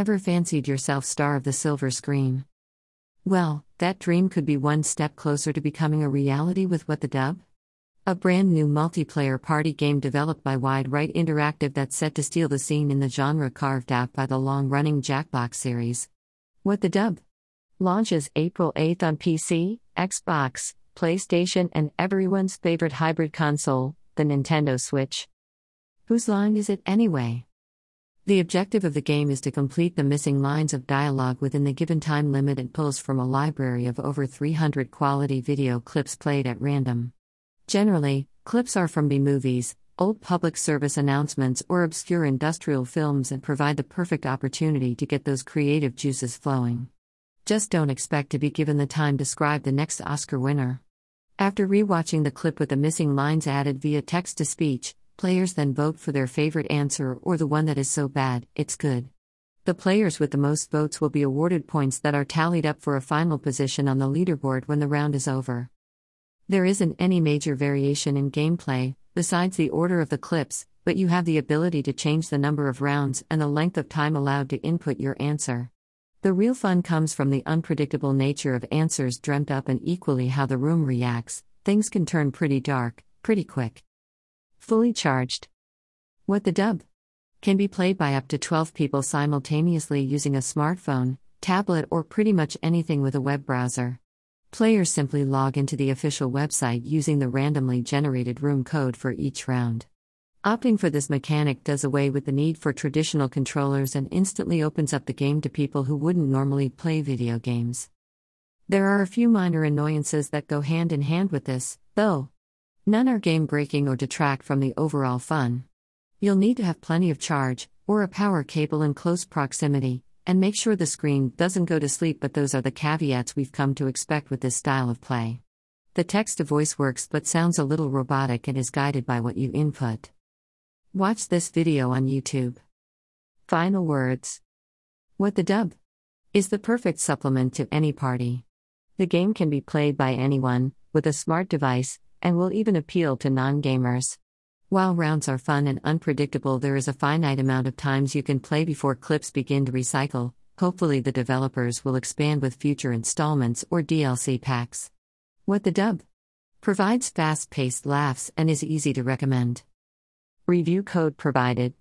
Ever fancied yourself star of the silver screen? Well, that dream could be one step closer to becoming a reality with What the Dub? A brand new multiplayer party game developed by Wide Right Interactive that's set to steal the scene in the genre carved out by the long running Jackbox series. What the Dub? Launches April 8th on PC, Xbox, PlayStation, and everyone's favorite hybrid console, the Nintendo Switch. Whose line is it anyway? The objective of the game is to complete the missing lines of dialogue within the given time limit and pulls from a library of over 300 quality video clips played at random. Generally, clips are from B movies, old public service announcements, or obscure industrial films and provide the perfect opportunity to get those creative juices flowing. Just don't expect to be given the time to describe the next Oscar winner. After rewatching the clip with the missing lines added via text to speech, Players then vote for their favorite answer or the one that is so bad, it's good. The players with the most votes will be awarded points that are tallied up for a final position on the leaderboard when the round is over. There isn't any major variation in gameplay, besides the order of the clips, but you have the ability to change the number of rounds and the length of time allowed to input your answer. The real fun comes from the unpredictable nature of answers dreamt up and equally how the room reacts, things can turn pretty dark, pretty quick. Fully charged. What the dub? Can be played by up to 12 people simultaneously using a smartphone, tablet, or pretty much anything with a web browser. Players simply log into the official website using the randomly generated room code for each round. Opting for this mechanic does away with the need for traditional controllers and instantly opens up the game to people who wouldn't normally play video games. There are a few minor annoyances that go hand in hand with this, though. None are game breaking or detract from the overall fun. You'll need to have plenty of charge, or a power cable in close proximity, and make sure the screen doesn't go to sleep, but those are the caveats we've come to expect with this style of play. The text to voice works but sounds a little robotic and is guided by what you input. Watch this video on YouTube. Final words What the Dub is the perfect supplement to any party. The game can be played by anyone, with a smart device, and will even appeal to non gamers. While rounds are fun and unpredictable, there is a finite amount of times you can play before clips begin to recycle. Hopefully, the developers will expand with future installments or DLC packs. What the dub provides fast paced laughs and is easy to recommend. Review code provided.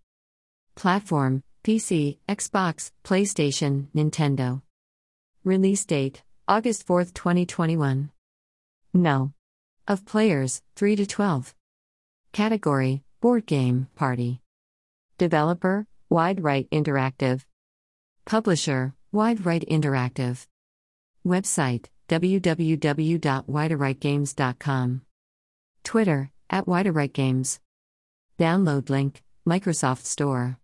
Platform PC, Xbox, PlayStation, Nintendo. Release date August 4, 2021. No. Of players, 3 to 12. Category Board Game Party. Developer Wide Right Interactive. Publisher Wide Right Interactive. Website www.widerightgames.com. Twitter at Widerightgames. Download link Microsoft Store.